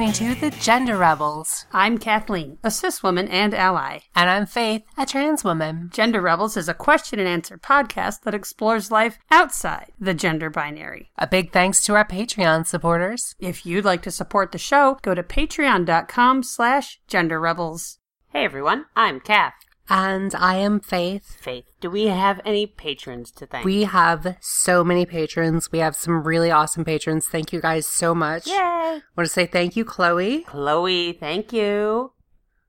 listening to The Gender Rebels. I'm Kathleen, a cis woman and ally. And I'm Faith, a trans woman. Gender Rebels is a question and answer podcast that explores life outside the gender binary. A big thanks to our Patreon supporters. If you'd like to support the show, go to patreon.com slash genderrebels. Hey everyone, I'm Kath. And I am Faith. Faith, do we have any patrons to thank? We have so many patrons. We have some really awesome patrons. Thank you guys so much. Yay! I want to say thank you, Chloe, Chloe, thank you.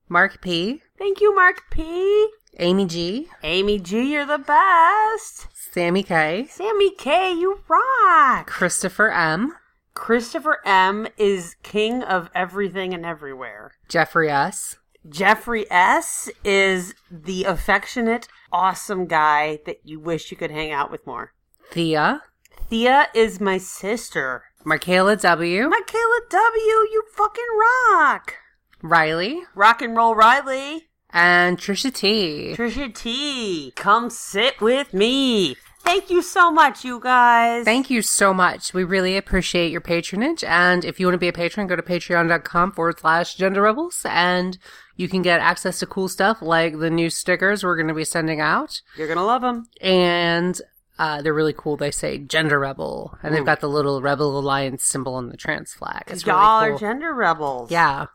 Mark P, Thank you, Mark P. Amy G, Amy G, you're the best. Sammy K, Sammy K, you rock. Christopher M, Christopher M is king of everything and everywhere. Jeffrey S, Jeffrey S is the affectionate, awesome guy that you wish you could hang out with more. Thea, Thea is my sister. Michaela W, Michaela W, you fucking rock. Riley, Rock and roll Riley. and Trisha T. Trisha T, come sit with me. Thank you so much, you guys. Thank you so much. We really appreciate your patronage. And if you want to be a patron, go to patreon.com forward slash gender rebels and you can get access to cool stuff like the new stickers we're going to be sending out. You're gonna love them. And uh, they're really cool. They say gender rebel and they've got the little rebel alliance symbol on the trans flag. It's really Y'all cool. are gender rebels. yeah.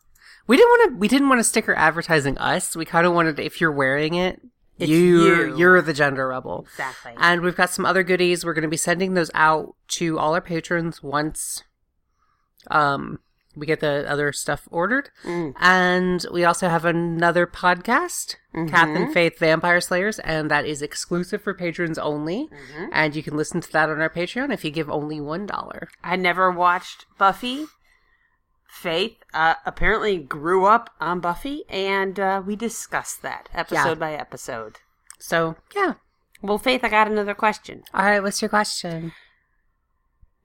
We didn't want to, we didn't want a sticker advertising us. We kind of wanted, if you're wearing it, It's you're, you. you're the gender rebel. exactly. And we've got some other goodies. We're going to be sending those out to all our patrons once um we get the other stuff ordered. Mm. And we also have another podcast, Mm-hmm. Kath and Faith Vampire Slayers, and that is exclusive for patrons only. Mm-hmm. And you can listen to that on our Patreon if you give only one dollar. I never watched Buffy. Faith uh, apparently grew up on Buffy, and uh, we discussed that episode Yeah. by episode. So yeah. Well, Faith, I got another question. All right, what's your question?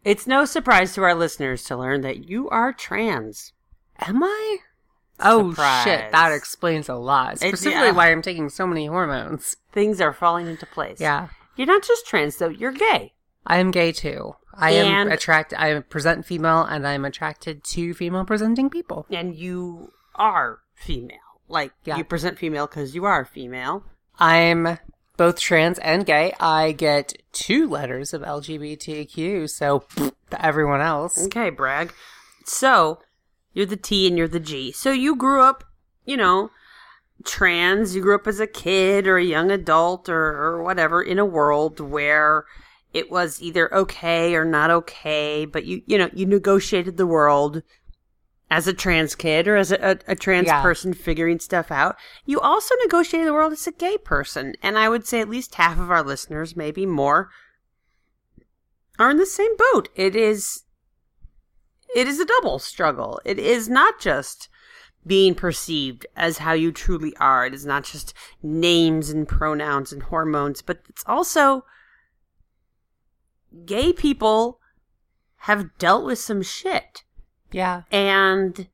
It's no surprise to our listeners to learn that you are trans. Am I? Oh Surprise. shit, that explains a lot. Specifically yeah. why I'm taking so many hormones. Things are falling into place. Yeah. You're not just trans, though. You're gay. I am gay too. I am attracted. I present female, and I'm attracted to female presenting people. And you are female. Like, Yeah. you present female because you are female. I'm both trans and gay. I get two letters of LGBTQ, so to everyone else. Okay, brag. So, you're the T and you're the G. So, you grew up, you know, trans. You grew up as a kid or a young adult or, or whatever in a world where it was either okay or not okay, but you, you know, you negotiated the world as a trans kid or as a, a, a trans Yeah. person figuring stuff out. You also negotiate the world as a gay person. And I would say at least half of our listeners, maybe more, are in the same boat. It is it is a double struggle. It is not just being perceived as how you truly are. It is not just names and pronouns and hormones, but it's also gay people have dealt with some shit Yeah, and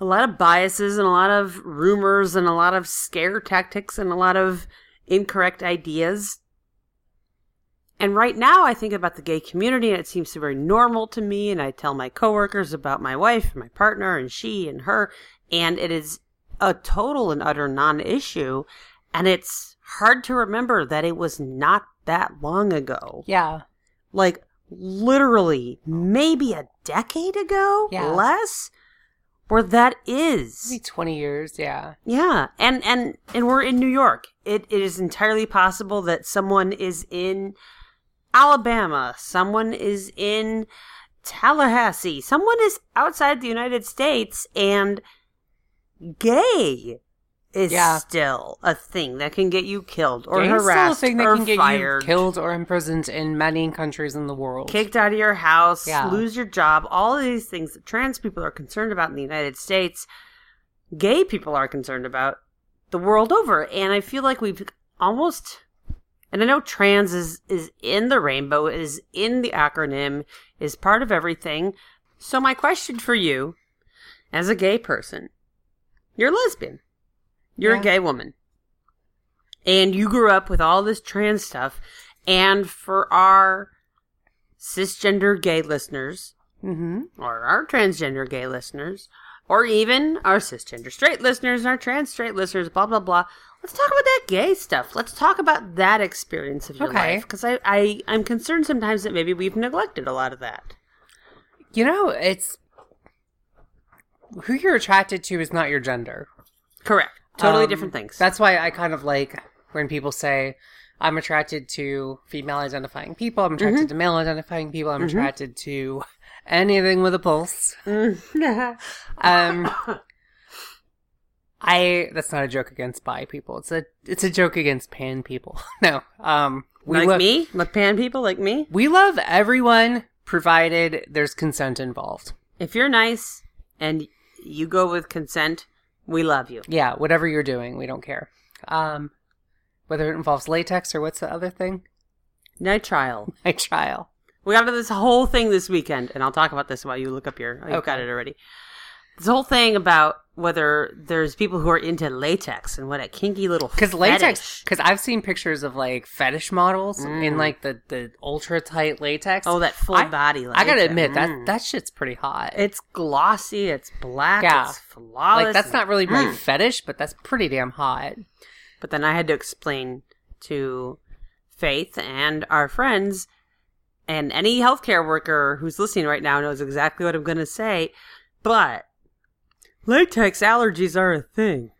a lot of biases and a lot of rumors and a lot of scare tactics and a lot of incorrect ideas. And right now, I think about the gay community, and it seems very normal to me. And I tell my coworkers about my wife, and my partner, and she and her, and it is a total and utter non-issue. And it's hard to remember that it was not that long ago yeah, like literally maybe a decade ago? Yeah. less? Where that is? Maybe twenty years. Yeah, yeah and and and we're in new york. It, it is entirely possible that someone is in alabama. Someone is in tallahassee. Someone is outside the united states and gay is Yeah. still a thing that can get you killed or Gay is still a harassed thing that or can get fired you killed or imprisoned in many countries in the world. kicked out of your house, Yeah. lose your job, all of these things that trans people are concerned about in the United States, gay people are concerned about the world over. And I feel like we've almost and I know trans is is in the rainbow, is in the acronym, is part of everything. So my question for you, as a gay person, you're a lesbian. You're Yeah. a gay woman. And you grew up with all this trans stuff. And for our cisgender gay listeners, Mm-hmm. or our transgender gay listeners, or even our cisgender straight listeners, our trans straight listeners, blah blah blah. Let's talk about that gay stuff. Let's talk about that experience of your Okay. life because I, I I'm concerned sometimes that maybe we've neglected a lot of that. You know, it's who you're attracted to is not your gender. Correct. Totally Um, different things. That's why I kind of like when people say, I'm attracted to female identifying people, I'm attracted Mm-hmm. to male identifying people, I'm attracted to anything with a pulse. Um, I that's not a joke against bi people. It's a it's a joke against pan people. No, um, we like love me, like pan people like me. we love everyone provided there's consent involved. If you're nice and you go with consent, we love you. Yeah, whatever you're doing, we don't care. Um, whether it involves latex or what's the other thing? Nitrile. Nitrile. We got into this whole thing this weekend, and I'll talk about this while you look up your. I've got it already. This whole thing about whether there's people who are into latex and what a kinky little Because latex, because I've seen pictures of like fetish models in like the the ultra tight latex. Mm. Oh, that full I- body. I gotta latex. admit that Mm. that shit's pretty hot. it's glossy. It's black. Yeah. It's flawless. like that's not really my Mm. fetish, but that's pretty damn hot. But then I had to explain to Faith and our friends, and any healthcare worker who's listening right now knows exactly what I'm going to say. But latex allergies are a thing.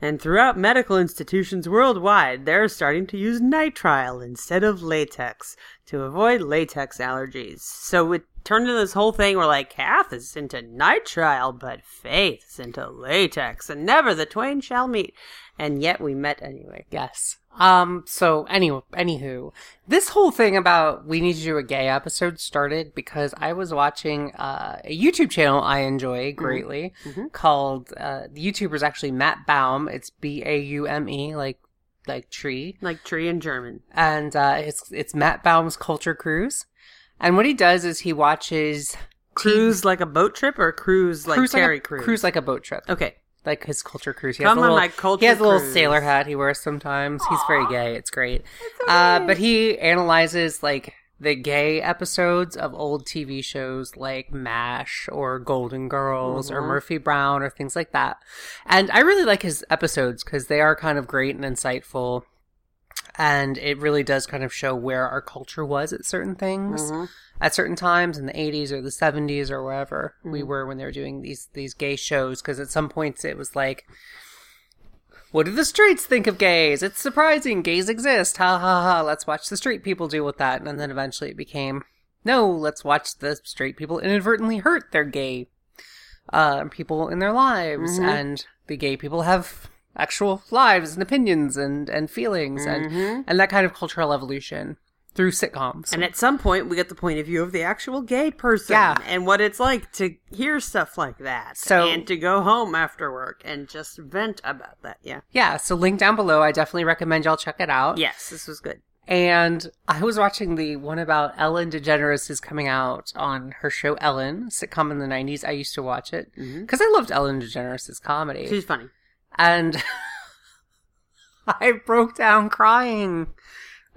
And throughout medical institutions worldwide, they're starting to use nitrile instead of latex to avoid latex allergies. So it turned into this whole thing where, like, Kath is into nitrile, but Faith is into latex, and never the twain shall meet. And yet we met anyway. Yes. Um. So anyway, anywho, this whole thing about we need to do a gay episode started because I was watching uh, a YouTube channel I enjoy greatly called uh, the YouTuber's actually Matt Baume. It's B A U M E, like like tree. Like tree in German. and uh, it's it's Matt Baume's Culture Cruise. And what he does is he watches Cruise like a boat trip or cruise like cruise Terry like a, cruise? cruise like a boat trip, Okay. Like his Culture Cruise. He Come has a on little, my culture He has a little cruise. sailor hat he wears sometimes. He's very gay. It's great. Uh, but he analyzes like the gay episodes of old TV shows like MASH or Golden Girls or Murphy Brown or things like that. And I really like his episodes because they are kind of great and insightful. And it really does kind of show where our culture was at certain things. Mm-hmm. at certain times in the 80s or the 70s or wherever we were when they were doing these these gay shows because at some points it was like what do the streets think of gays? It's surprising gays exist. Ha ha ha. Let's watch the straight people deal with that. And then eventually it became no let's watch the straight people inadvertently hurt their gay uh, people in their lives. And the gay people have actual lives and opinions and and feelings and mm-hmm. and that kind of cultural evolution through sitcoms And at some point, we get the point of view of the actual gay person Yeah. and what it's like to hear stuff like that. So- and to go home after work and just vent about that. Yeah. Yeah, so link down below. I definitely recommend y'all check it out. Yes, this was good. And I was watching the one about Ellen DeGeneres is coming out on her show Ellen, sitcom in the 90s. I used to watch it mm-hmm. because I loved Ellen DeGeneres' comedy. She's funny. And I broke down crying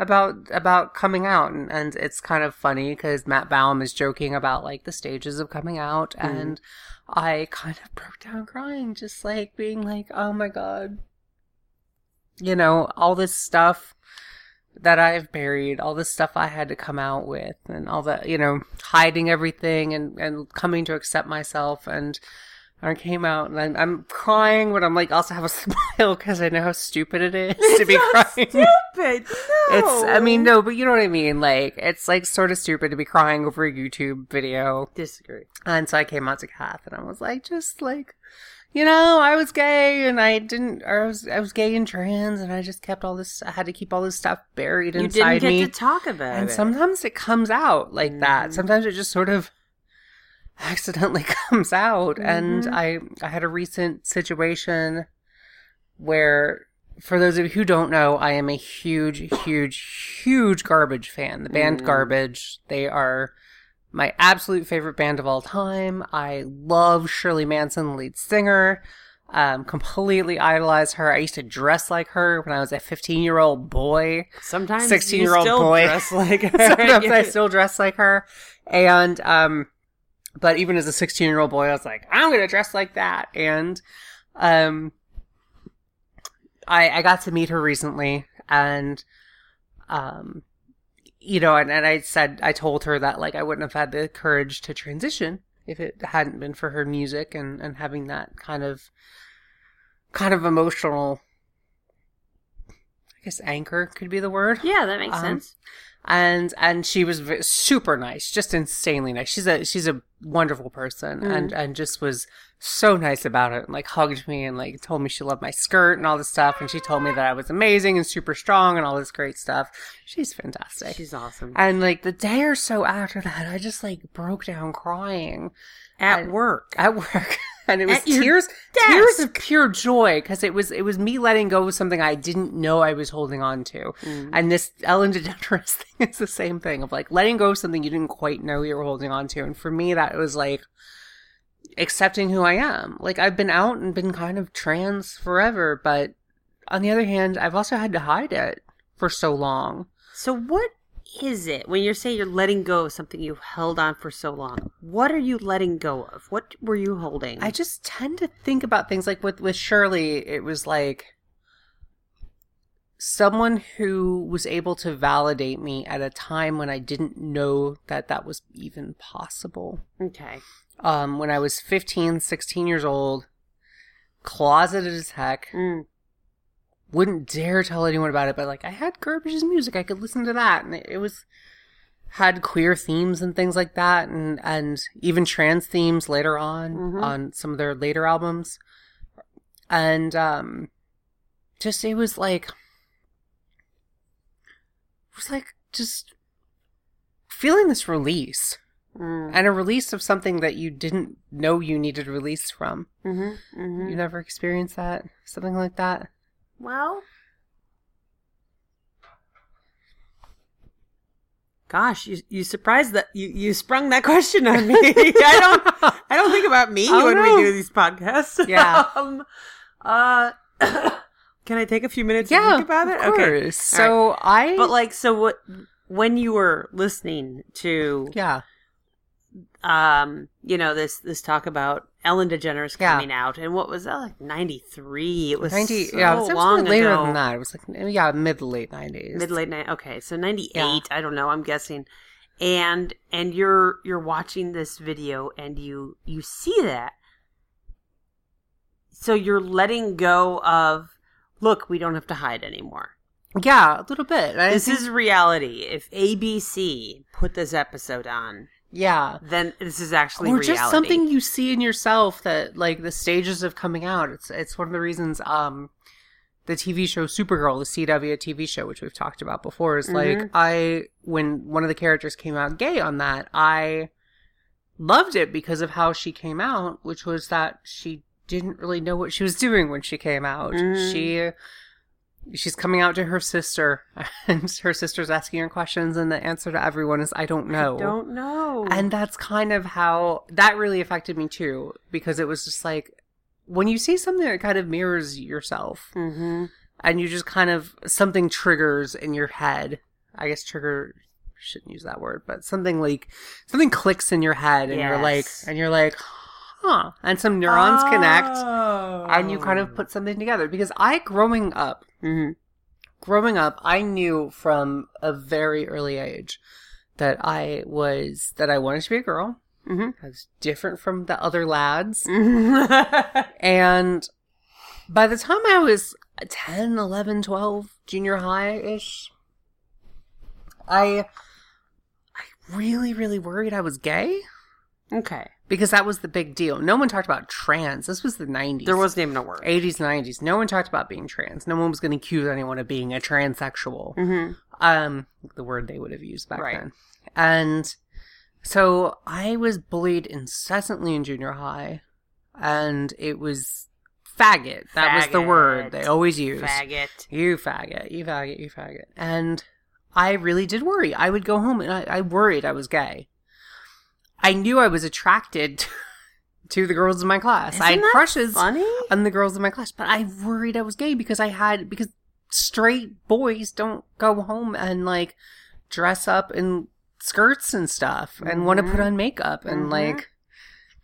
about about coming out. And, and it's kind of funny because Matt Baume is joking about like the stages of coming out. Mm-hmm. And I kind of broke down crying just like being like oh my god. You know all this stuff that I've buried all this stuff I had to come out with and all the you know hiding everything and and coming to accept myself. And I came out and I'm, I'm crying, but I'm like also have a smile because I know how stupid it is to be crying. Stupid. No. It's, I mean, no, but you know what I mean. Like, it's like sort of stupid to be crying over a YouTube video. disagree. And so I came out to Kath and I was like, just like, you know, I was gay and I didn't, or I was, I was gay and trans and I just kept all this, I had to keep all this stuff buried You inside didn't get me. to talk about and it. And sometimes it comes out like that. Mm. Sometimes it just sort of accidentally comes out. And I, I had a recent situation where, for those of you who don't know, I am a huge, huge, huge garbage fan. The band Garbage, they are my absolute favorite band of all time. I love Shirley Manson, the lead singer. Um, completely idolize her. I used to dress like her when I was a 15 year old boy. Sometimes 16-year-old boy. dress like her. Sometimes I still dress like her. And um but even as a 16 year old boy, I was like, I'm going to dress like that. And, um, I, I got to meet her recently and, um, you know, and, and I said, I told her that like I wouldn't have had the courage to transition if it hadn't been for her music and, and having that kind of, kind of emotional, I guess anchor could be the word Yeah, that makes Um, sense. And and she was super nice, just insanely nice. She's a she's a wonderful person, mm. and and just was so nice about it. And like hugged me and like told me she loved my skirt and all this stuff. And she told me that I was amazing and super strong and all this great stuff. She's fantastic. She's awesome. and like the day or so after that, I just like broke down crying At I- work. at work. And it was tears, desk. tears of pure joy because it was it was me letting go of something I didn't know I was holding on to, and this Ellen DeGeneres thing is the same thing of like letting go of something you didn't quite know you were holding on to, and for me that was like accepting who I am. Like I've been out and been kind of trans forever, but on the other hand, I've also had to hide it for so long. So what is it when you say you're letting go of something you've held on for so long? What are you letting go of? What were you holding? I just tend to think about things like with with Shirley, it was like someone who was able to validate me at a time when I didn't know that that was even possible. okay. Um when I was 15, 16 years old, closeted as heck, Mm. Wouldn't dare tell anyone about it, but like I had Garbage's music, I could listen to that and it, it was had queer themes and things like that and and even trans themes later on Mhm. on some of their later albums. And um just it was like it was like just feeling this release Mm. and a release of something that you didn't know you needed release from. Mm-hmm. Mm-hmm. You never experienced that? Something like that? Well, gosh, you you surprised that you you sprung that question on me. I don't I don't think about me Oh, when no. we do these podcasts. Yeah. um, uh, can I take a few minutes to Yeah, think about it? course. So I, But like, so what? When you were listening to, yeah, um, you know this this talk about Ellen DeGeneres Yeah. coming out, and what was that like ninety three? It was ninety. so yeah, it was long later ago. than that. It was like yeah, mid late nineties. mid late night. Okay, so ninety eight. Yeah. I don't know. I'm guessing. And and you're you're watching this video and you you see that. So you're letting go of. Look, we don't have to hide anymore. Yeah, a little bit. I This think- is reality. If ABC put this episode on, yeah. then this is actually or reality. just something you see in yourself that like the stages of coming out it's it's one of the reasons um the TV show Supergirl the CW TV show which we've talked about before is like Mhm. I when one of the characters came out gay on that I loved it because of how she came out which was that she didn't really know what she was doing when she came out Mhm. she she's coming out to her sister and her sister's asking her questions and the answer to everyone is I don't know I Don't know. and that's kind of how that really affected me too, because it was just like when you see something that kind of mirrors yourself hmm and you just kind of something triggers in your head. I guess trigger shouldn't use that word, but something like something clicks in your head and you're like and you're like, huh. And some neurons connect Oh. and you kind of put something together. Because I growing up hmm growing up, I knew from a very early age that I was that I wanted to be a girl. hmm I was different from the other lads. And by the time I was 10, 11, 12, junior high ish, I I really, really worried I was gay okay. because that was the big deal. No one talked about trans. This was the 90s. There wasn't even a word. 80s, 90s. No one talked about being trans. No one was going to accuse anyone of being a transsexual. hmm um the word they would have used back Right. then and so i was bullied incessantly in junior high and it was faggot that was the word they always used Faggot. you faggot you faggot you faggot and i really did worry i would go home and i, I worried i was gay i knew i was attracted to the girls in my class i had Isn't crushes Funny. on the girls in my class, but I worried I was gay because I had because straight boys don't go home and like dress up in skirts and stuff and want to put Mhm. on makeup and Mhm. like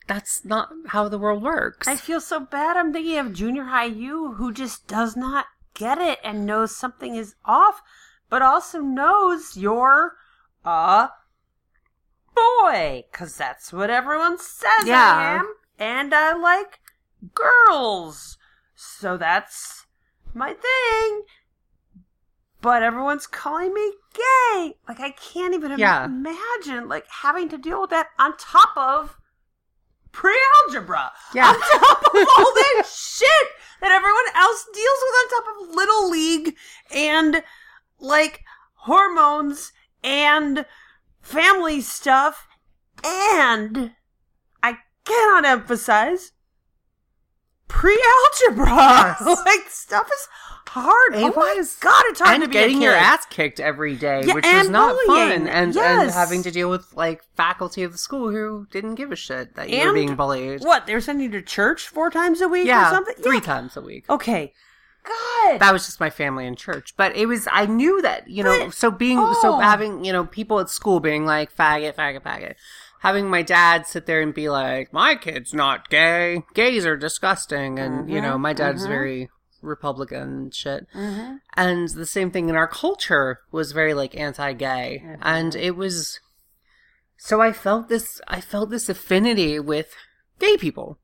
that's not how the world works. I feel so bad. I'm thinking of junior high you who just does not get it and knows something is off, but also knows you're a boy because that's what everyone says I Yeah. am, and I like girls, so that's my thing. But everyone's calling me gay. Like I can't even Yeah. imagine like having to deal with that on top of pre-algebra. Yeah. On top of all that shit that everyone else deals with on top of little league and like hormones and family stuff and I cannot emphasize pre-algebra. Yes. like stuff is hard. It oh my god, it's hard and to be getting your ass kicked every day, Yeah, which was and not bullying. fun, and and having to deal with like faculty of the school who didn't give a shit that you were being bullied. What they were sending you to church four times a week yeah, or something? three Yeah. times a week. Okay. God. That was just my family in church, but it was. I knew that you know. But- so being oh. so having you know people at school being like faggot, faggot, faggot. Having my dad sit there and be like, "My kid's not gay. Gays are disgusting," and you know, my dad's mhm. very Republican shit. mm-hmm. and the same thing in our culture was very like anti-gay Mhm. and it was so i felt this i felt this affinity with gay people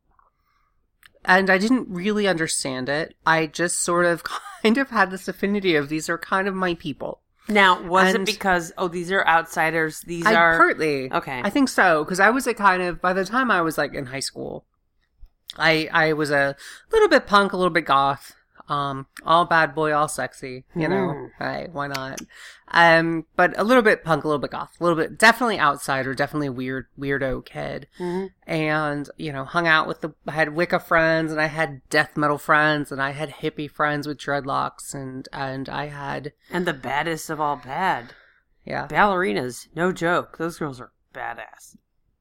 and i didn't really understand it i just sort of kind of had this affinity of these are kind of my people Now, was And- it because oh these are outsiders? These I, are partly okay. i think so because i was a kind of by the time i was like in high school i i was a little bit punk a little bit goth um all bad boy all sexy you know Mm. right why not um but a little bit punk a little bit goth a little bit definitely outsider definitely weird weirdo kid Mhm. and you know hung out with the I had wicca friends and i had death metal friends and i had hippie friends with dreadlocks and and i had and the baddest of all bad yeah ballerinas. No joke. Those girls are badass.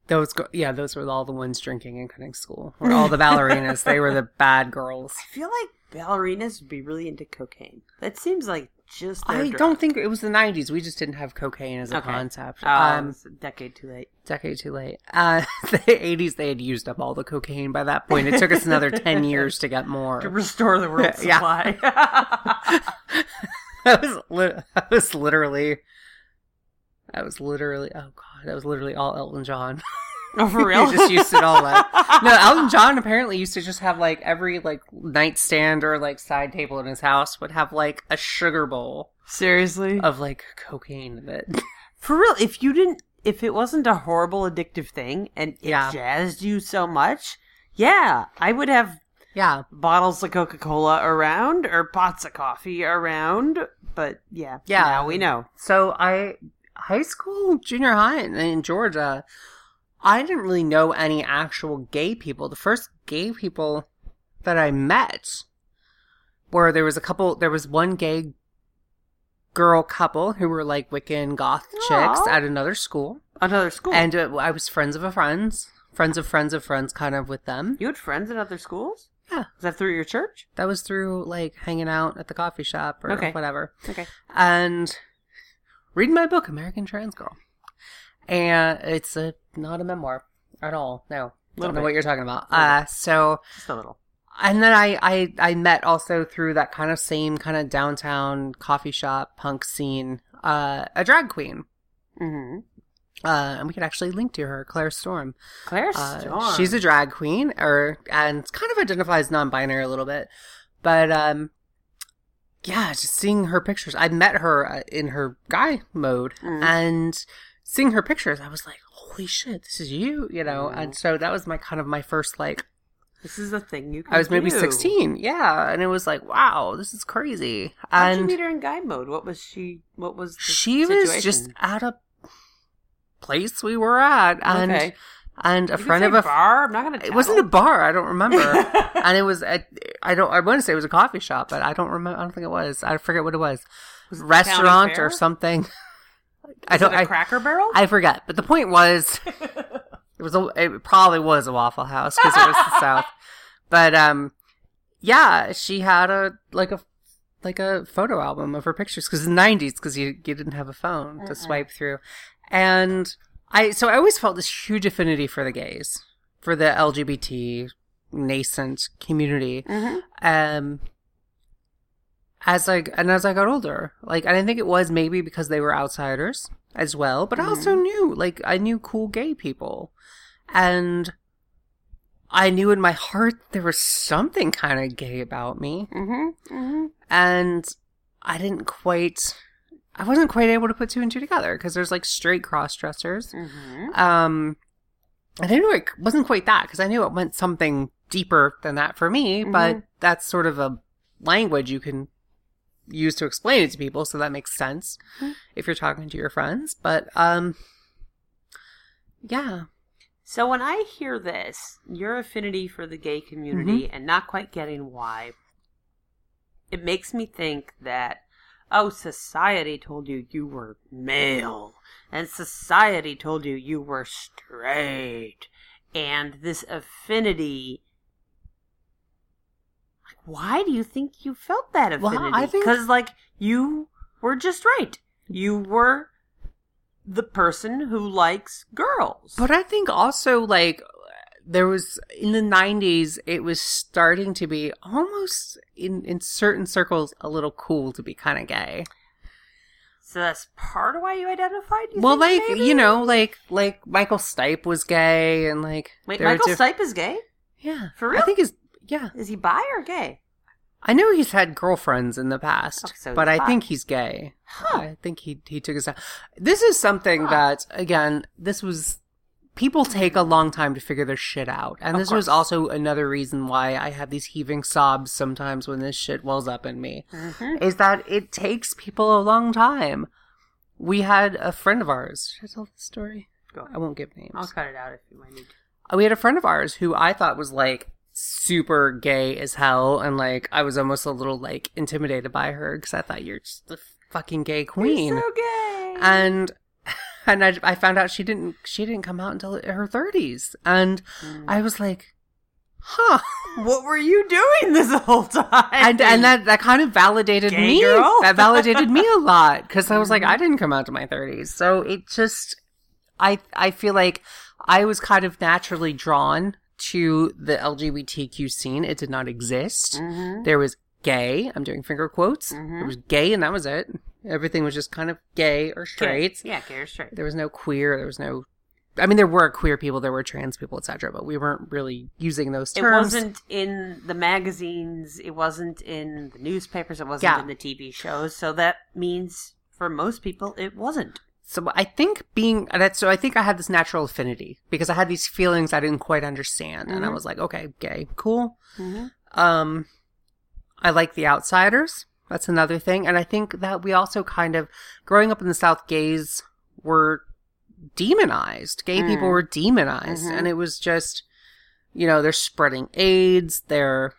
Those go- yeah those were all the ones drinking and cutting school were all the ballerinas they were the bad girls I feel like ballerinas would be really into cocaine. That seems like just. I drug. don't think it was the 90s. We just didn't have cocaine as a Okay. concept. Um, Um, decade too late. decade too late. Uh, the 80s, they had used up all the cocaine by that point. It took us another 10 years to get more. To restore the world supply. that was li- that was literally that was literally oh god that was literally all Elton John. oh, for real? he just used it all up. No, Elton John apparently used to just have like every like nightstand or like side table in his house would have like a sugar bowl Seriously? of like cocaine in it. For real, if you didn't, if it wasn't a horrible addictive thing and it Yeah. jazzed you so much, yeah, I would have yeah, bottles of Coca Cola around or pots of coffee around. But yeah, Yeah. now we know. So I high school, junior high in, in Georgia, I didn't really know any actual gay people. The first gay people that I met were there was a couple there was one gay girl couple who were like Wiccan goth chicks at another school. Another school. And uh, I was friends of a friends, friends of friends of friends kind of with them. you had friends in other schools? Yeah. Is that through your church? That was through like hanging out at the coffee shop or Okay. whatever. Okay. and reading my book, American Transgirl. And it's a not a memoir at all. No, don't know bit. what you're talking about. Uh, so Just a little. and then I, I I met also through that kind of same kind of downtown coffee shop punk scene, uh, a drag queen. Mm-hmm. Uh, and we could actually link to her, Claire Storm. Claire Uh, Storm. she's a drag queen, or and kind of identifies non-binary a little bit, but um, yeah, just seeing her pictures. I met her uh, in her guy mode, Mhm. and seeing her pictures, I was like, "Holy shit, this is you!" You know. Mhm. And so that was my kind of my first like. This is a thing you can I was maybe do. sixteen, yeah, and it was like, "Wow, this is crazy." How'd you And meet her in guy mode? What was she? What was the she was just at a place we were at, and okay. And a You friend of a bar. I'm not gonna. It wasn't a bar. I don't remember. and it was. At, I don't. I want to say it was a coffee shop, but I don't remember. I don't think it was. I forget what it was. Was it Restaurant or something. I don't. it a I, Cracker Barrel. I forget. But the point was, it was. A, it probably was a Waffle House because it was the South. But um, yeah, she had a like a like a photo album of her pictures because in the '90s because you you didn't have a phone to Mm-mm. swipe through, and I so I always felt this huge affinity for the gays for the LGBT nascent community. Um, as I and as I got older, like, and I think it was maybe because they were outsiders as well, but I also knew, like, I knew cool gay people, and I knew in my heart there was something kind of gay about me, Mm-hmm. Mm-hmm. and I didn't quite, I wasn't quite able to put two and two together because there's like straight cross dressers. Mm-hmm. Um, I didn't know it wasn't quite that because I knew it meant something deeper than that for me, but Mhm. that's sort of a language you can use to explain it to people, so that makes sense Mhm. if you're talking to your friends. But um, yeah, So when I hear this, your affinity for the gay community and not quite getting why, it makes me think that oh, society told you you were male, and society told you you were straight, and this affinity. like, Why do you think you felt that Well, affinity? Because like you were just right. You were the person who likes girls. but I think also like there was in the 90s it was starting to be almost in in certain circles a little cool to be kind of gay So that's part of why you identified. You well like maybe? you know like like michael stipe was gay and like Wait, Michael diff- Stipe is gay. yeah For real i think he's yeah Is he bi or gay? i know he's had girlfriends in the past Okay, so but i bi. think he's gay Huh. i think he he took his this is something Huh. that again this was people take a long time to figure their shit out and Of this was also another reason why i have these heaving sobs sometimes when this shit wells up in me Mm-hmm. is that it takes people a long time. We had a friend of ours. Should I tell the story? Go. I won't give names. I'll cut it out if you might need. to. Uh, We had a friend of ours who I thought was like super gay as hell, and like I was almost a little like intimidated by her because I thought you're just the fucking gay queen. You're so gay. and and I, I found out she didn't she didn't come out until her thirties, and Mm. I was like, huh. what were you doing this whole time? and and that that kind of validated Gay me. girl. That validated me a lot because I was like, Mm-hmm. I didn't come out to my thirties, so it just, I I feel like I was kind of naturally drawn to the LGBTQ scene. It did not exist. Mhm. There was gay. I'm doing finger quotes. Mhm. There was gay, and that was it. Everything was just kind of gay or Gay. straight. Yeah, gay or straight. There was no queer. There was no. I mean, there were queer people, there were trans people, etc., but we weren't really using those terms. It wasn't in the magazines. It wasn't in the newspapers. It wasn't Yeah. in the TV shows. So that means for most people, it wasn't. So I think being that so I think I had this natural affinity because I had these feelings I didn't quite understand, and I Mhm. was like, okay, gay, cool. Mm-hmm. Um, I like the outsiders. That's another thing, and I think that we also kind of growing up in the South, gays were demonized. Gay people Mm. were demonized, Mhm. and it was just, you know, they're spreading AIDS, they're,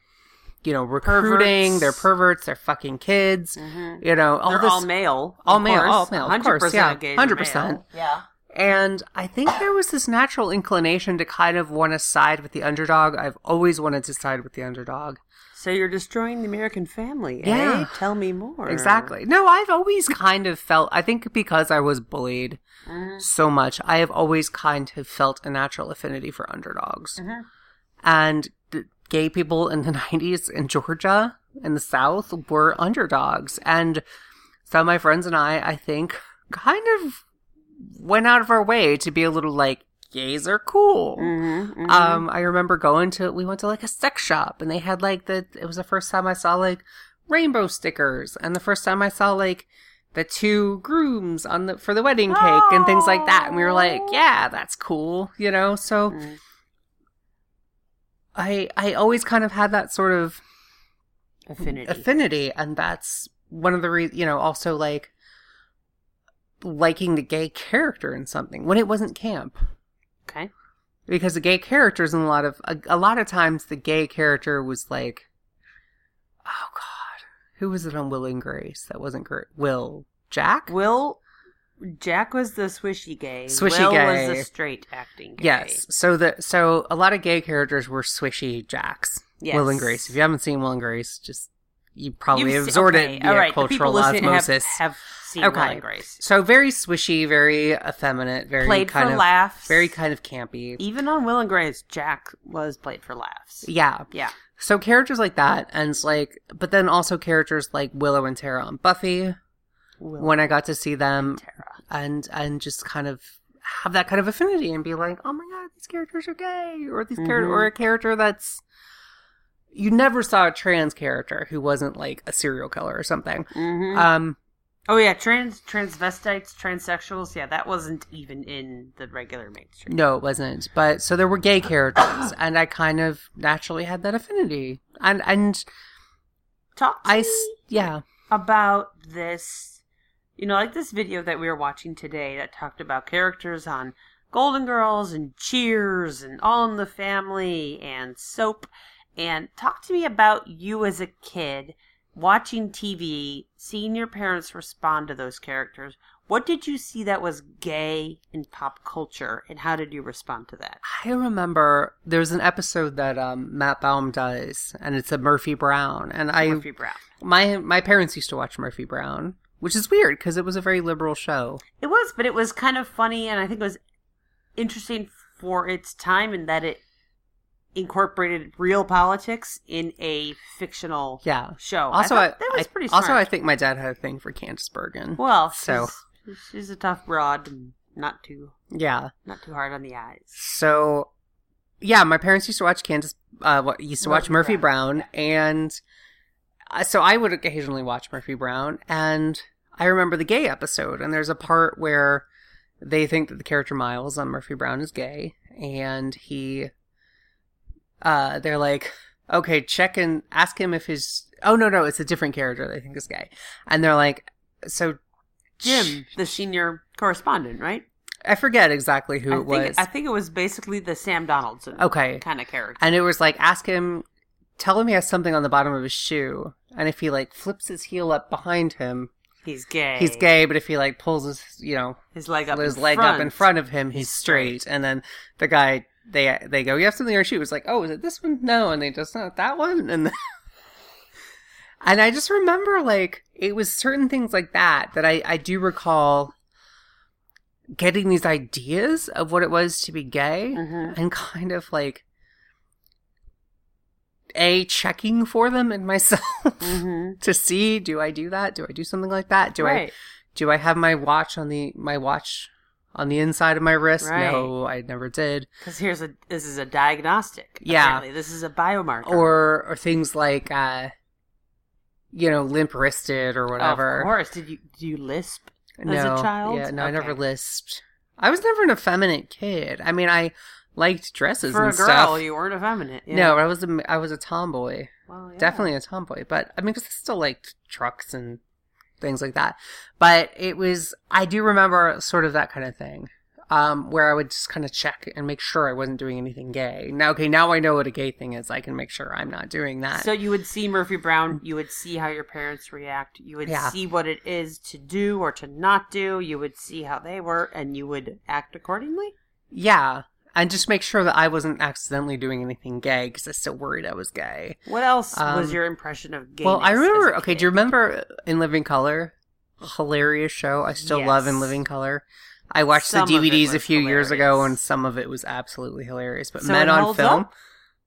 you know, recruiting, Perverts. they're perverts, they're fucking kids, Mm-hmm. you know, all They're this all male. all male, course. all male, of 100% yeah, of 100%. male. Yeah. And I think there was this natural inclination to kind of want to side with the underdog. I've always wanted to side with the underdog. So you're destroying the American family, Yeah. eh? Tell me more. Exactly. No, I've always kind of felt, I think because I was bullied Mhm. so much, I have always kind of felt a natural affinity for underdogs. Mhm. And the gay people in the 90s in Georgia in the South were underdogs. And some of my friends and I, I think, kind of went out of our way to be a little like, gays are cool. Mhm, mhm. Um, I remember going to we went to like a sex shop and they had like the it was the first time I saw like rainbow stickers and the first time I saw like the two grooms on the for the wedding cake and things like that and we were like, yeah, that's cool, you know. So Mm. I I always kind of had that sort of affinity. affinity and that's one of the re- you know also like liking the gay character in something when it wasn't camp okay. because the gay characters in a lot of a, a lot of times the gay character was like oh god who was it on will and grace that wasn't great will jack Will Jack was the swishy gay. Swishy Will gay. was the straight acting gay. yes so the so a lot of gay characters were swishy jacks Yes. will and grace if you haven't seen will and grace just you probably You've absorbed okay, it via all right, cultural listening have- osmosis. Have, seen Will and Grace. So very swishy, very effeminate, very Played kind for of laughs. very kind of campy. Even on Will and Grace, Jack was played for laughs. Yeah. Yeah. So characters like that, and like, but then also characters like Willow and Tara on Buffy. Will When I got to see them, Tara. and and just kind of have that kind of affinity and be like, oh my god, these characters are gay, or these character, Mhm. or a character that's you never saw a trans character who wasn't like a serial killer or something. Mhm. Um, oh yeah, trans transvestites, transsexuals. Yeah, that wasn't even in the regular mainstream. no, it wasn't. But so there were gay characters, and I kind of naturally had that affinity, and and Talk I yeah. about this. You know, like this video that we were watching today that talked about characters on Golden Girls and Cheers and All in the Family and Soap. And talk to me about you as a kid watching TV, seeing your parents respond to those characters. What did you see that was gay in pop culture, and how did you respond to that? I remember there's an episode that um, Matt Baume does, and it's a Murphy Brown, and I Murphy Brown. my my parents used to watch Murphy Brown, which is weird because it was a very liberal show. It was, but it was kind of funny, and I think it was interesting for its time in that it incorporated real politics in a fictional Yeah. show. Also, I, that was I- pretty smart. also I think my dad had a thing for Candice Bergen. well, so- she's, she's a tough broad and not too yeah. not too hard on the eyes. So yeah, my parents used to watch Candice. Uh, used to watch Murphy Murphy Brown, and uh, so I would occasionally watch Murphy Brown, and I remember the gay episode, and there's a part where they think that the character Miles on Murphy Brown is gay, and he, uh, they're like, okay, check and ask him if his. Oh no, no, it's a different character they think is gay, and they're like, so Jim, the senior correspondent, right? I forget exactly who I it think was. I think it was basically the Sam Donaldson okay, kind of character. and it was like ask him tell him he has something on the bottom of his shoe and if he like flips his heel up behind him He's gay. he's gay but if he like pulls his you know His leg up. his in leg front. up in front of him he's, he's straight. straight. and then the guy they they go you have something on your shoe it's like oh is it this one no and they just not that one and then, and i just remember like it was certain things like that that i i do recall getting these ideas of what it was to be gay Mhm. and kind of like a checking for them in myself Mhm. to see do I do that? Do I do something like that? Do I do I have my watch on the my watch on the inside of my wrist? Right. No, I never did. Because here's a this is a diagnostic. Yeah. apparently. this is a biomarker. Or or things like uh you know, limp wristed or whatever. Of course. Did you do you lisp? no, as a child? Yeah, no, I never Okay. lisped. I was never an effeminate kid. I mean, I liked dresses For a and girl, stuff. you weren't effeminate. Yeah. No, I was a I was a tomboy. Well, yeah. definitely a tomboy but i mean because i still liked trucks and things like that but it was i do remember sort of that kind of thing um where i would just kind of check and make sure i wasn't doing anything gay now okay now i know what a gay thing is i can make sure i'm not doing that So you would see Murphy Brown. You would see how your parents react. You would Yeah. see what it is to do or to not do. You would see how they were, and you would act accordingly. yeah and just make sure that i wasn't accidentally doing anything gay because i still worried i was gay What else Um, was your impression of gay? well i remember okay do you remember in living color hilarious show i still love in living color I watched Some the DVDs a few years ago, and some of it was absolutely hilarious. But So Men on Film, up?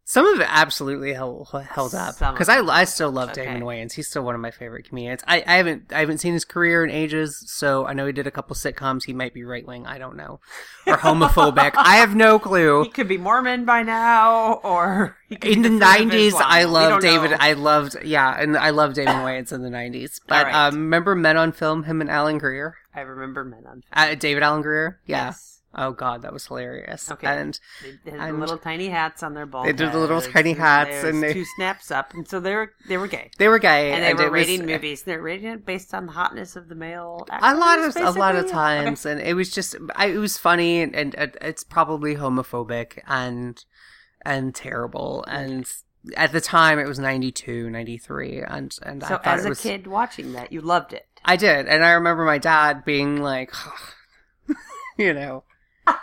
Some of it absolutely held, held up because I, I still love Okay. Damon Wayans. He's still one of my favorite comedians. I, I haven't I haven't seen his career in ages, so I know he did a couple sitcoms. He might be right wing, I don't know, or homophobic. I have no clue. He could be Mormon by now, or In the nineties, I We loved David. know. I loved yeah, and I loved Damon Wayans in the nineties. But right. um, remember Men on Film? Him and Alan Grier, I remember Men on. uh, David Alan Grier. Yeah. Yes. Oh God, that was hilarious. Okay. And They had the And- little tiny hats on their bald They did the little tiny hats, and they- two snaps up, and so they were they were gay, they were gay, and they were it was- rating movies. They're rating it based on the hotness of the male. a lot of actors, a lot of basically? times and it was just I, it was funny and, and, and it's probably homophobic and and terrible and at the time it was 92 93 and and So i thought as a was kid watching that, you loved it. i did and i remember my dad being like you know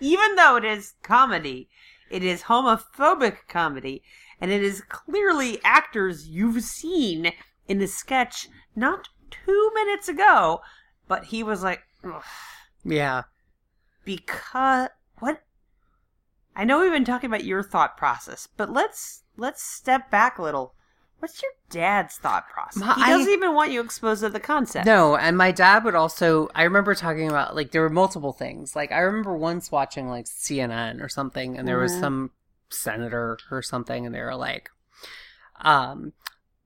Even though it is comedy, it is homophobic comedy, and it is clearly actors you've seen in the sketch not two minutes ago. But he was like, "Ugh." Yeah. because what? I know we've been talking about your thought process, but let's let's step back a little. What's your dad's thought process? My- he I- doesn't even want you exposed to the concept. No, and my dad would also. I remember talking about like there were multiple things. Like I remember once watching like CNN or something, and there was Mhm. some senator or something, and they were like, um,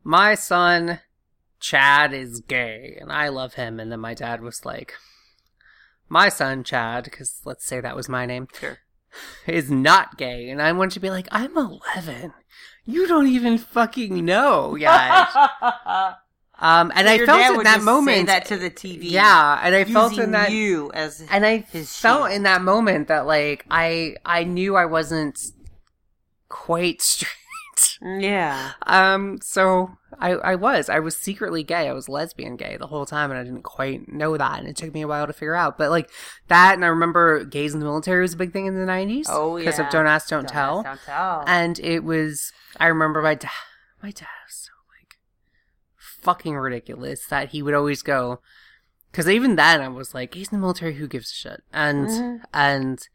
"My son Chad is gay, and I love him." And then my dad was like, "My son Chad, because let's say that was my name, Sure. is not gay," and I wanted to be like, "I'm 11." You don't even fucking know yet. Um, and So I felt in that moment that to the TV. Yeah, and I felt in that, you as and I felt shield. in that moment that like I I knew I wasn't quite straight. Yeah. Um, so I I was I was secretly gay. I was lesbian gay the whole time, and I didn't quite know that, and it took me a while to figure out. But like that, and I remember gays in the military was a big thing in the nineties. Oh, because yeah. of Don't Ask, Don't, Don't Tell. ask, don't tell. And it was, I remember my dad, my dad was so like fucking ridiculous that he would always go, because even then I was like, he's in the military, who gives a shit? And, Mhm. and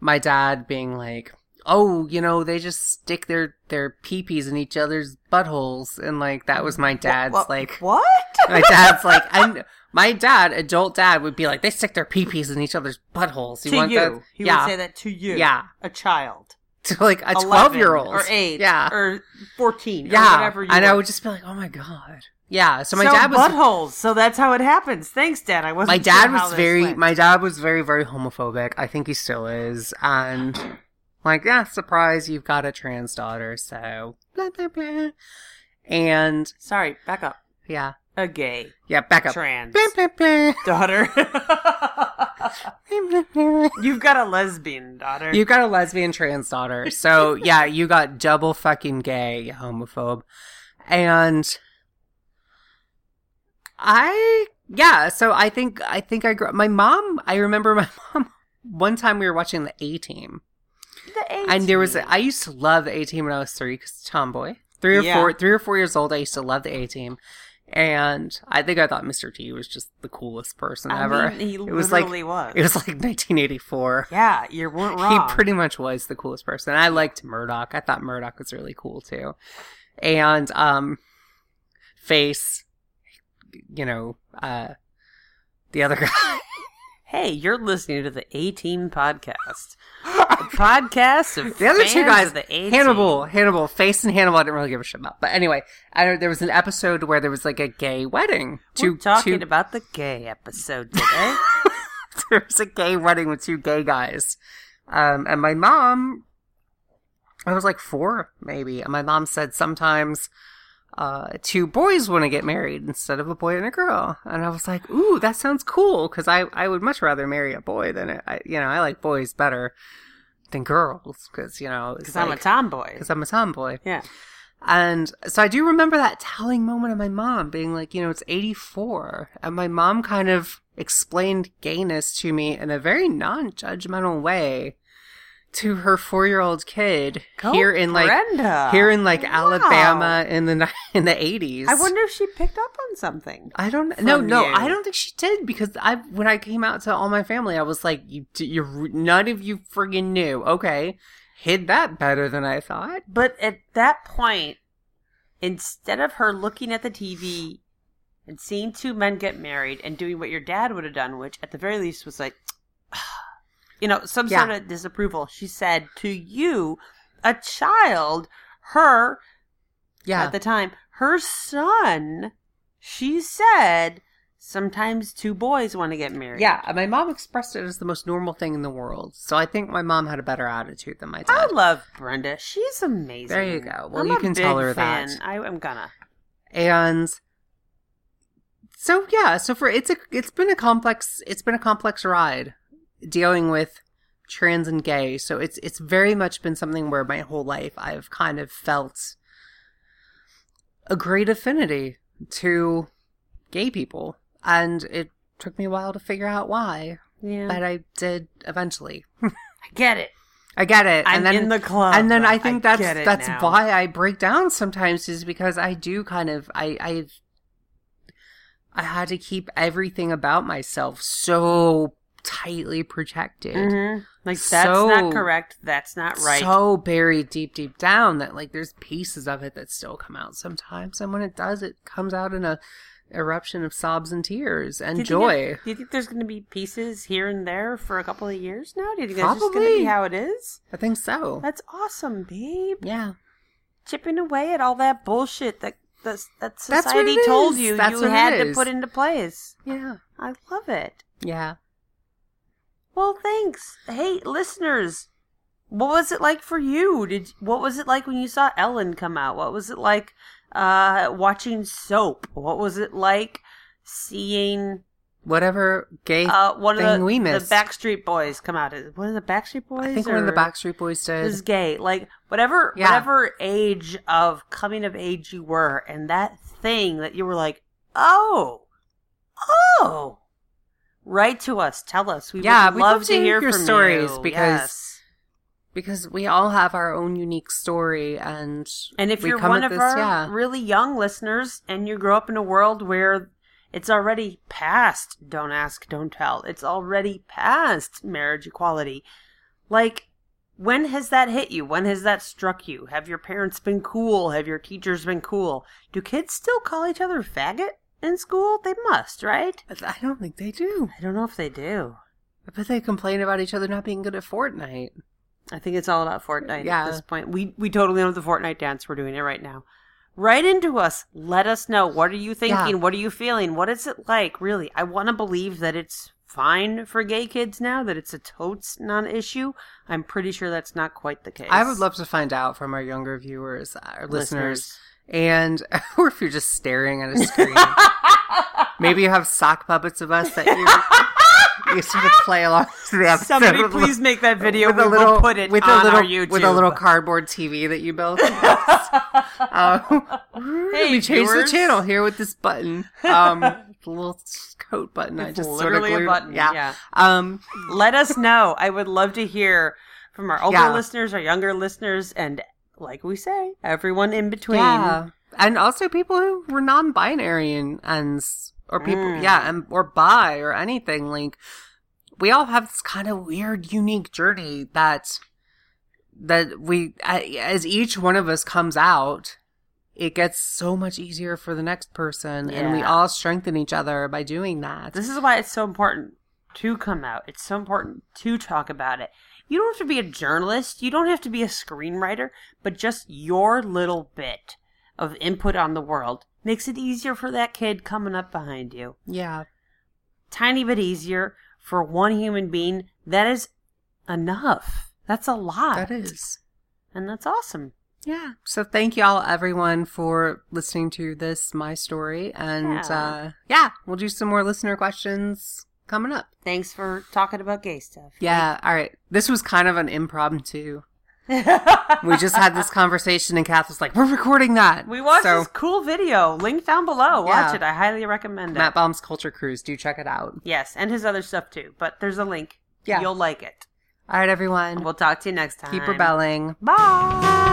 my dad being like, oh, you know, they just stick their, their peepees in each other's buttholes. And like, that was my dad's What- like, what? my dad's like, and my dad, adult dad, would be like, they stick their peepees in each other's buttholes. to want you. that? He yeah. would say that to you. Yeah. A child. To like a 12 year old. Or 8. Yeah. Or 14. Or yeah, whatever you and I would just be like, "Oh my god." Yeah, so my So dad was buttholes. So that's how it happens. Thanks, Dad. I wasn't. my dad sure was very went. my dad was very very homophobic. I think he still is, and like, yeah, surprise, you've got a trans daughter, so blah blah blah. And Sorry, back up. yeah, A gay yeah, back up. trans Blah, blah, blah. daughter. You've got a lesbian daughter. You've got a lesbian trans daughter. So, yeah, you got double fucking gay, homophobe. And I, yeah, so I think, I think I grew my mom, I remember my mom, one time we were watching the A Team. The A. And there was, 18. I used to love the A Team when I was three, because tomboy. Three or Yeah. four, three or four years old, I used to love the A Team. And I think I thought Mr. T was just the coolest person I ever. mean, he it was like, literally was. it was like 1984. Yeah, you weren't wrong. He pretty much was the coolest person. I liked Murdock. I thought Murdock was really cool too. And um Face, you know, uh the other guy. Hey, you're listening to the A Team podcast. Podcast of The other two guys, the A-Team. Hannibal, Hannibal, Face and Hannibal I didn't really give a shit about. But anyway, I don't, there was an episode where there was like a gay wedding. We're talking two, about the gay episode today. there was a gay wedding with two gay guys. Um, and my mom, I was like four, maybe. And my mom said sometimes uh, two boys want to get married instead of a boy and a girl. And I was like, ooh, that sounds cool. Cause I, I would much rather marry a boy than a, I, you know, I like boys better than girls. Cause, you know, Because I'm a tomboy. Cause I'm a tomboy. Yeah. And so I do remember that telling moment of my mom being like, you know, it's 84. And my mom kind of explained gayness to me in a very non judgmental way to her four year old kid Go here in like, Brenda. here in like Wow. Alabama in the, in the 80s. I wonder if she picked up on something. I don't no from no. I don't think she did because I when I came out to all my family I was like you you none of you friggin' knew okay hid that better than I thought But at that point, instead of her looking at the TV and seeing two men get married and doing what your dad would have done, which at the very least was like, you know, some Yeah. sort of disapproval, she said to you, a child, her, yeah at the time, her son, she said, sometimes two boys want to get married. Yeah, my mom expressed it as the most normal thing in the world. So I think my mom had a better attitude than my dad. I love Brenda. She's amazing. There you go. Well, I'm you can tell her fan. that. I, I'm gonna. and so yeah, so for it's a it's been a complex it's been a complex ride dealing with trans and gay. So it's it's very much been something where my whole life I've kind of felt a great affinity to gay people. And it took me a while to figure out why, Yeah. but I did eventually. I get it. I get it. I'm and then, in the club. and then I think I that's that's now. why I break down sometimes is because I do kind of I I I had to keep everything about myself so tightly protected. Mhm. Like that's So- not correct. That's not right. So buried deep, deep down that like there's pieces of it that still come out sometimes, and when it does, it comes out in a eruption of sobs and tears and Do joy. do you think there's going to be pieces here and there for a couple of years now? Do you think that's just going to Probably. be how it is? I think so. That's awesome, babe. yeah, Chipping away at all that bullshit that that, that That's what society told you That's you had to put into place. yeah, I love it. yeah. Well, thanks. Hey, listeners, what was it like for you? Did what was it like when you saw Ellen come out? What was it like uh watching Soap? What was it like seeing Whatever gay uh one of thing the, we the. Backstreet Boys come out? Is one of the Backstreet Boys? I think one of the Backstreet Boys did. is gay. Like whatever Yeah. whatever age of coming of age you were, and that thing that you were like, oh, oh. Write to us. Tell us. We Yeah, would love love to hear your from stories you. because Yes. because we all have our own unique story, and And if you're one of this, our yeah. really young listeners and you grow up in a world where it's already past don't ask, don't tell. It's already past marriage equality. Like when has that hit you? When has that struck you? Have your parents been cool? Have your teachers been cool? Do kids still call each other faggot in school? They must, right? I don't think they do. I don't know if they do. I bet they complain about each other not being good at Fortnite. I think it's all about Fortnite Yeah. at this point. We we totally know the Fortnite dance. We're doing it right now. Write into us. Let us know. What are you thinking? Yeah. What are you feeling? What is it like? Really, I want to believe that it's fine for gay kids now. That it's a totes non-issue. I'm pretty sure that's not quite the case. I would love to find out from our younger viewers, uh, our listeners, and or if you're just staring at a screen. Maybe you have sock puppets of us that you you sort of play along to the episode. Somebody with please make that video. with we a little put it with on a little our YouTube. with a little cardboard TV that you built. um, Hey, we changed viewers. the channel here with this button. Um, the little coat button. I It's just sort of literally a button, Yeah. yeah. Um. Let us know. I would love to hear from our older Yeah. listeners, our younger listeners, and like we say, everyone in between. Yeah. And also people who were non-binary and, and or people, Mm. yeah, and, or bi or anything. Like, we all have this kind of weird, unique journey that that we, as each one of us comes out, it gets so much easier for the next person, and we all strengthen each other by doing that. This is why it's so important to come out. It's so important to talk about it. You don't have to be a journalist, you don't have to be a screenwriter, but just your little bit of input on the world makes it easier for that kid coming up behind you. yeah, Tiny bit easier for one human being. That is enough. That's a lot. that is. And that's awesome. Yeah. So thank y'all everyone for listening to this my story and Yeah. uh yeah, we'll do some more listener questions coming up. Thanks for talking about gay stuff. Yeah, all right. This was kind of an impromptu. We just had this conversation and Kath was like, "We're recording that." We watched so, this cool video. Link down below. Watch Yeah. it. I highly recommend it. Matt Baume's Culture Cruise. Do check it out. Yes, and his other stuff too. But there's a link. Yeah. You'll like it. All right, everyone. We'll talk to you next time. Keep rebelling. Bye.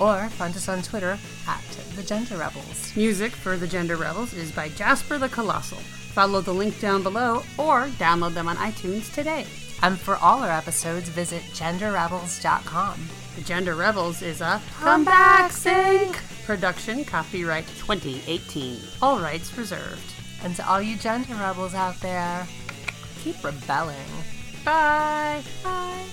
or find us on Twitter at the Gender Rebels. Music for the Gender Rebels is by Jasper the Colossal. Follow the link down below or download them on iTunes today. And for all our episodes, visit genderrebels.com. The Gender Rebels is a Come Back Sync production, copyright 2018. All rights reserved. And to all you gender rebels out there, keep rebelling. Bye. Bye.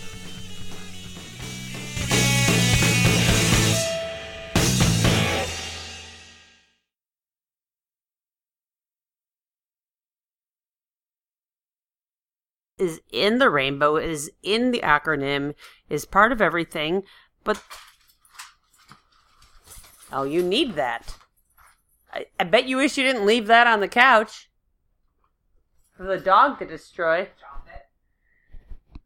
Is in the rainbow, is in the acronym, is part of everything, but Oh, you need that. I, I bet you wish you didn't leave that on the couch. For the dog to destroy. It. I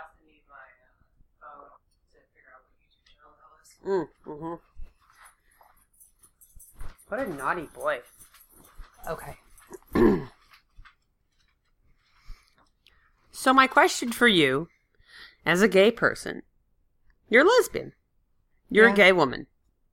also need my uh, phone to figure out what YouTube channel that was. Mm, mm-hmm. What a naughty boy. Okay. So, my question for you, as a gay person, you're a lesbian. You're Yeah. a gay woman.